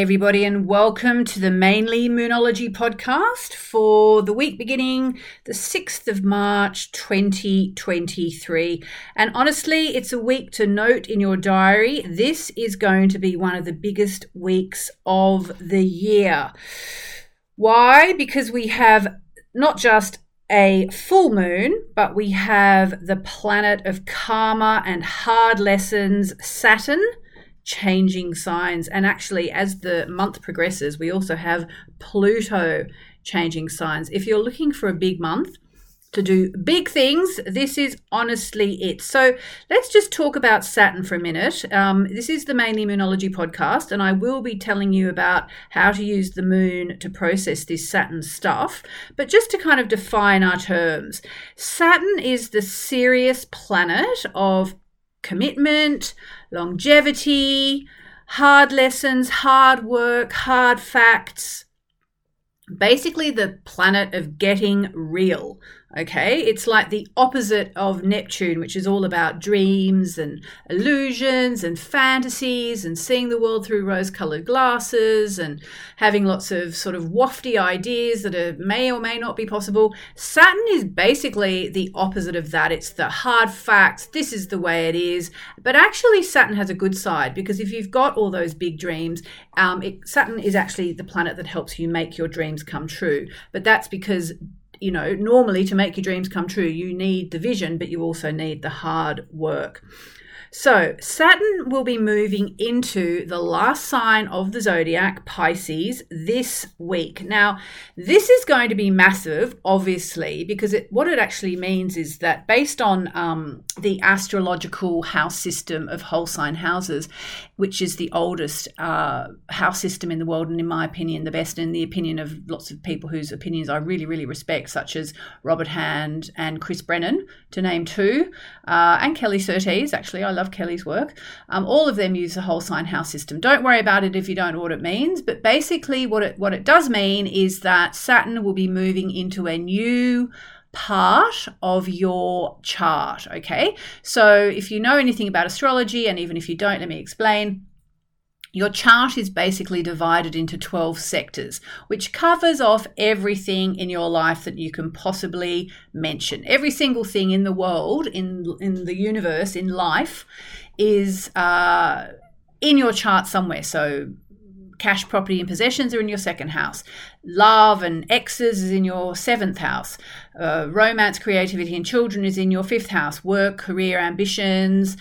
Everybody, and welcome to the Mainly Moonology podcast for the week beginning the 6th of March 2023. And honestly, it's a week to note in your diary. This is going to be one of the biggest weeks of the year. Why? Because we have not just a full moon, but we have the planet of karma and hard lessons, Saturn changing signs. And actually, as the month progresses, we also have Pluto changing signs. If you're looking for a big month, to do big things. This is honestly it. So let's just talk about Saturn for a minute. Um, this is the Mainly Moonology podcast, and I will be telling you about how to use the moon to process this Saturn stuff. But just to kind of define our terms, Saturn is the serious planet of commitment, longevity, hard lessons, hard work, hard facts. Basically, the planet of getting real, Okay, it's like the opposite of Neptune, which is all about dreams and illusions and fantasies and seeing the world through rose colored glasses and having lots of sort of wafty ideas that are, may or may not be possible. Saturn is basically the opposite of that. It's the hard facts. This is the way it is. But actually, Saturn has a good side because if you've got all those big dreams, um, it, Saturn is actually the planet that helps you make your dreams come true. But that's because you know, normally to make your dreams come true, you need the vision, but you also need the hard work. So, Saturn will be moving into the last sign of the zodiac, Pisces, this week. Now, this is going to be massive, obviously, because it, what it actually means is that based on um, the astrological house system of whole sign houses, which is the oldest uh, house system in the world, and in my opinion, the best in the opinion of lots of people whose opinions I really, really respect, such as Robert Hand and Chris Brennan, to name two, uh, and Kelly Surtees. Actually, I love Kelly's work. Um, all of them use the whole sign house system. Don't worry about it if you don't know what it means, but basically, what it what it does mean is that Saturn will be moving into a new part of your chart. Okay, so if you know anything about astrology, and even if you don't, let me explain. Your chart is basically divided into 12 sectors, which covers off everything in your life that you can possibly mention. Every single thing in the world, in, in the universe, in life, is uh, in your chart somewhere. So, cash, property, and possessions are in your second house. Love and exes is in your seventh house. Uh, romance, creativity, and children is in your fifth house. Work, career, ambitions,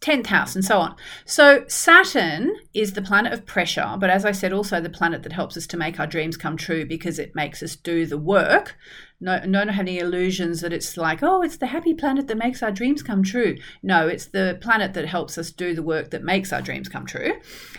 tenth house, and so on. So Saturn is the planet of pressure, but as I said, also the planet that helps us to make our dreams come true because it makes us do the work. No, don't have any illusions that it's like, oh, it's the happy planet that makes our dreams come true. No, it's the planet that helps us do the work that makes our dreams come true.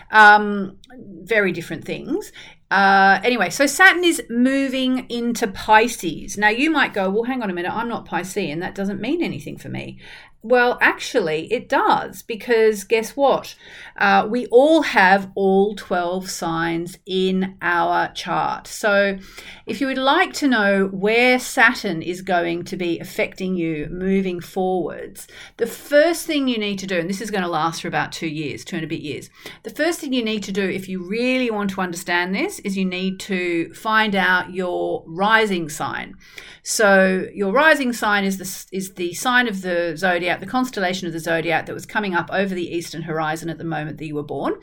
Um, very different things. Uh, anyway, so Saturn is moving into Pisces. Now, you might go, well, hang on a minute, I'm not Piscean. That doesn't mean anything for me. Well, actually, it does because guess what? Uh, we all have all 12 signs in our chart. So, if you would like to know where Saturn is going to be affecting you moving forwards, the first thing you need to do, and this is going to last for about two years, two and a bit years, the first thing you need to do if you really want to understand this is you need to find out your rising sign. So, your rising sign is the, is the sign of the zodiac the constellation of the zodiac that was coming up over the eastern horizon at the moment that you were born.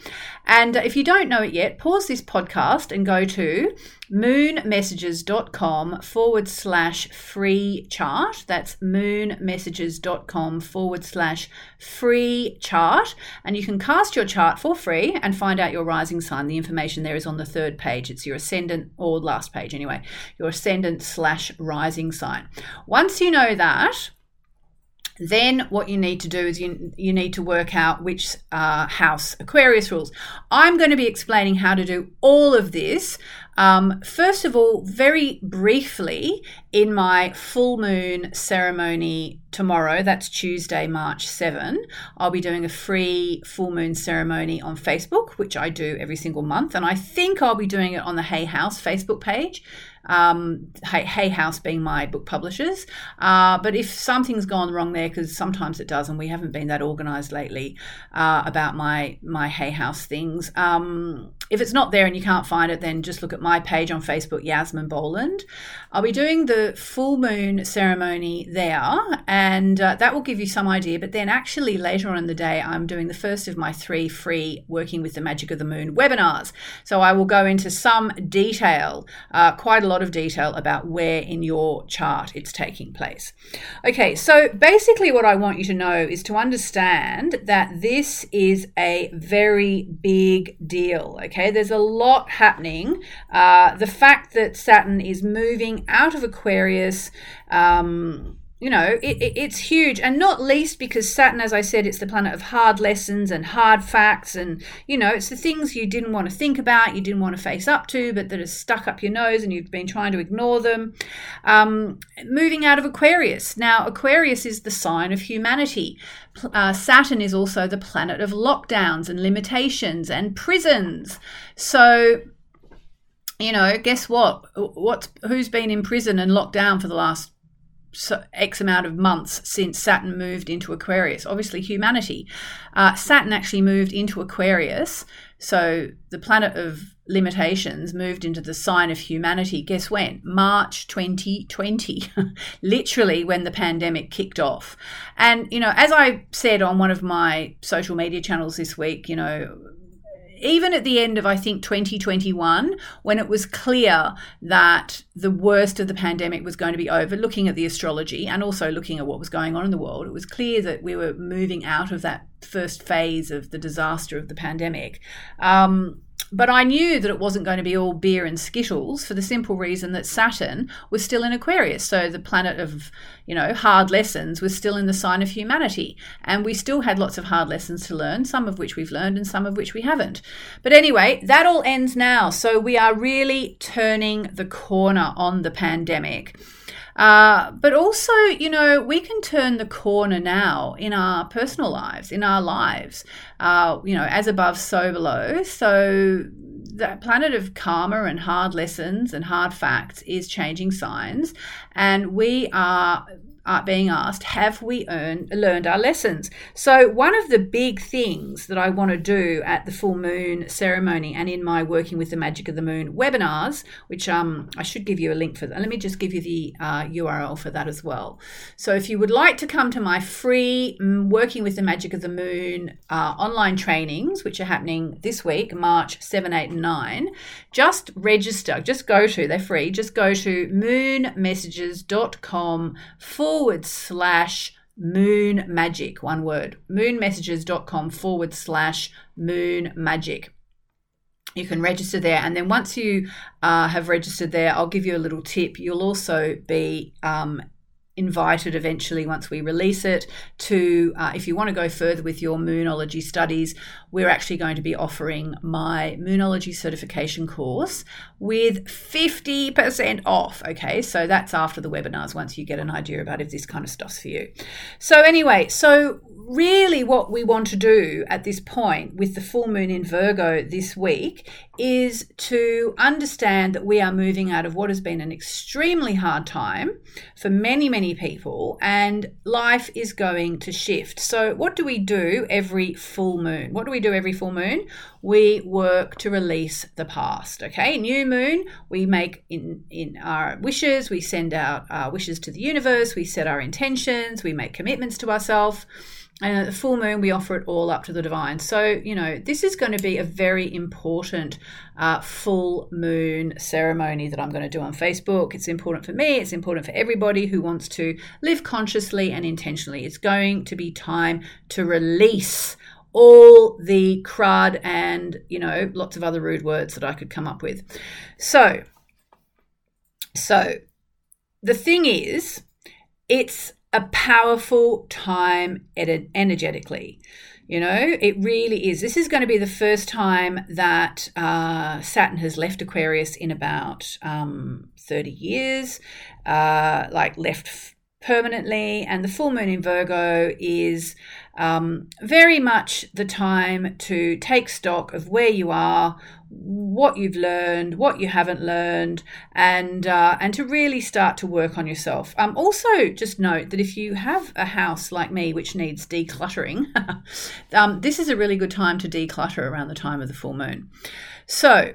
And uh, if you don't know it yet, pause this podcast and go to moonmessages.com forward slash free chart. That's moonmessages.com forward slash free chart. And you can cast your chart for free and find out your rising sign. The information there is on the third page. It's your ascendant, or last page anyway, your ascendant slash rising sign. Once you know that, then what you need to do is you, you need to work out which uh, house Aquarius rules. I'm going to be explaining how to do all of this. Um, first of all, very briefly, in my full moon ceremony tomorrow, that's Tuesday, March 7, I'll be doing a free full moon ceremony on Facebook, which I do every single month. And I think I'll be doing it on the Hay House Facebook page um, Hay House being my book publishers. Uh, but if something's gone wrong there, because sometimes it does, and we haven't been that organised lately uh, about my my Hay House things. Um, if it's not there and you can't find it, then just look at my page on Facebook, Yasmin Boland. I'll be doing the full moon ceremony there, and uh, that will give you some idea. But then, actually, later on in the day, I'm doing the first of my three free Working with the Magic of the Moon webinars. So I will go into some detail, uh, quite a lot of detail, about where in your chart it's taking place. Okay, so basically, what I want you to know is to understand that this is a very big deal. Okay, there's a lot happening. Uh, the fact that Saturn is moving out of Aquarius. Um, you know, it, it, it's huge, and not least because Saturn, as I said, it's the planet of hard lessons and hard facts, and you know, it's the things you didn't want to think about, you didn't want to face up to, but that are stuck up your nose, and you've been trying to ignore them. Um, moving out of Aquarius. Now, Aquarius is the sign of humanity. Uh, Saturn is also the planet of lockdowns and limitations and prisons. So you know, guess what? What's who's been in prison and locked down for the last X amount of months since Saturn moved into Aquarius. Obviously, humanity. Uh, Saturn actually moved into Aquarius. So the planet of limitations moved into the sign of humanity. Guess when? March 2020, literally when the pandemic kicked off. And, you know, as I said on one of my social media channels this week, you know, even at the end of, I think, 2021, when it was clear that the worst of the pandemic was going to be over, looking at the astrology and also looking at what was going on in the world, it was clear that we were moving out of that first phase of the disaster of the pandemic. Um, but I knew that it wasn't going to be all beer and skittles for the simple reason that Saturn was still in Aquarius. So the planet of, you know, hard lessons was still in the sign of humanity. And we still had lots of hard lessons to learn, some of which we've learned and some of which we haven't. But anyway, that all ends now. So we are really turning the corner on the pandemic. Uh, but also, you know, we can turn the corner now in our personal lives, in our lives, uh, you know, as above, so below. So the planet of karma and hard lessons and hard facts is changing signs, and we are are being asked, have we earned, learned our lessons? So, one of the big things that I want to do at the full moon ceremony and in my Working with the Magic of the Moon webinars, which um, I should give you a link for that. Let me just give you the uh, URL for that as well. So, if you would like to come to my free mm, Working with the Magic of the Moon uh, online trainings, which are happening this week, March 7, 8, and 9, just register, just go to, they're free, just go to moonmessages.com for forward slash moon magic, one word, moonmessages.com forward slash moon magic. You can register there. And then once you uh, have registered there, I'll give you a little tip. You'll also be um, invited eventually once we release it to uh, if you want to go further with your moonology studies we're actually going to be offering my moonology certification course with 50% off okay? So that's after the webinars once you get an idea about if this kind of stuff's for you. So anyway so really what we want to do at this point with the full moon in Virgo this week is to understand that we are moving out of what has been an extremely hard time for many, many people, and life is going to shift. So, what do we do every full moon? What do we do every full moon? We work to release the past. Okay, new moon, we make in, in our wishes, we send out our wishes to the universe, we set our intentions, we make commitments to ourselves and at the full moon, we offer it all up to the divine. So, you know, this is going to be a very important uh, full moon ceremony that I'm going to do on Facebook. It's important for me, it's important for everybody who wants to live consciously and intentionally. It's going to be time to release all the crud and, you know, lots of other rude words that I could come up with. So, so the thing is, it's a powerful time energetically. You know, it really is. This is going to be the first time that uh, Saturn has left Aquarius in about um, 30 years, uh, like left permanently, and the full moon in Virgo is um, very much the time to take stock of where you are, what you've learned, what you haven't learned, and uh, and to really start to work on yourself. Um, also, just note that if you have a house like me which needs decluttering, um, this is a really good time to declutter around the time of the full moon. So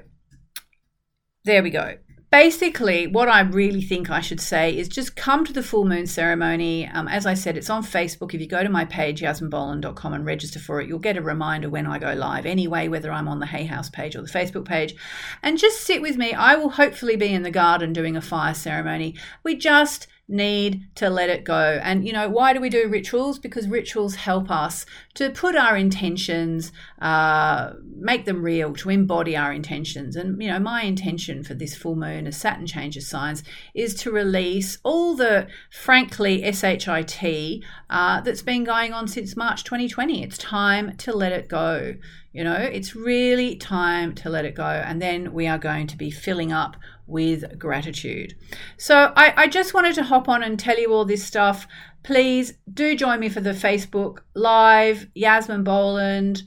there we go basically, what I really think I should say is just come to the full moon ceremony. Um, as I said, it's on Facebook. If you go to my page, yasminboland.com, and register for it, you'll get a reminder when I go live anyway, whether I'm on the Hay House page or the Facebook page. And just sit with me. I will hopefully be in the garden doing a fire ceremony. We just need to let it go. And, you know, why do we do rituals? Because rituals help us to put our intentions, uh, make them real, to embody our intentions. And, you know, my intention for this full moon as Saturn changes signs is to release all the, frankly, SHIT uh, that's been going on since March 2020. It's time to let it go. You know, it's really time to let it go. And then we are going to be filling up with gratitude. So I, I, just wanted to hop on and tell you all this stuff. Please do join me for the Facebook Live, Yasmin Boland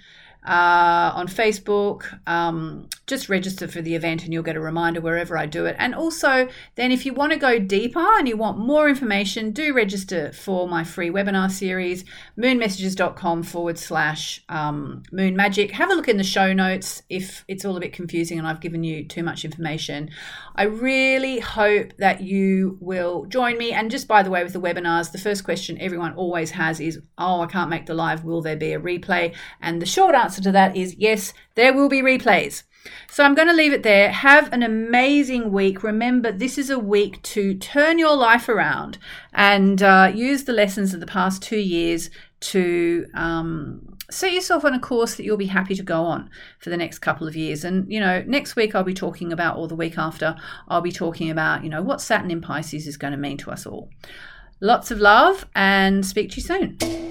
uh, on Facebook. Um, just register for the event and you'll get a reminder wherever I do it. And also, then if you want to go deeper and you want more information, do register for my free webinar series, moonmessages.com forward slash um, moon magic. Have a look in the show notes if it's all a bit confusing and I've given you too much information. I really hope that you will join me. And just by the way, with the webinars, the first question everyone always has is, Oh, I can't make the live. Will there be a replay? And the short answer to that is yes, there will be replays. So I'm going to leave it there. Have an amazing week. Remember, this is a week to turn your life around and uh, use the lessons of the past two years to um, set yourself on a course that you'll be happy to go on for the next couple of years. And, you know, next week I'll be talking about, or the week after, I'll be talking about, you know, what Saturn in Pisces is going to mean to us all. Lots of love and speak to you soon.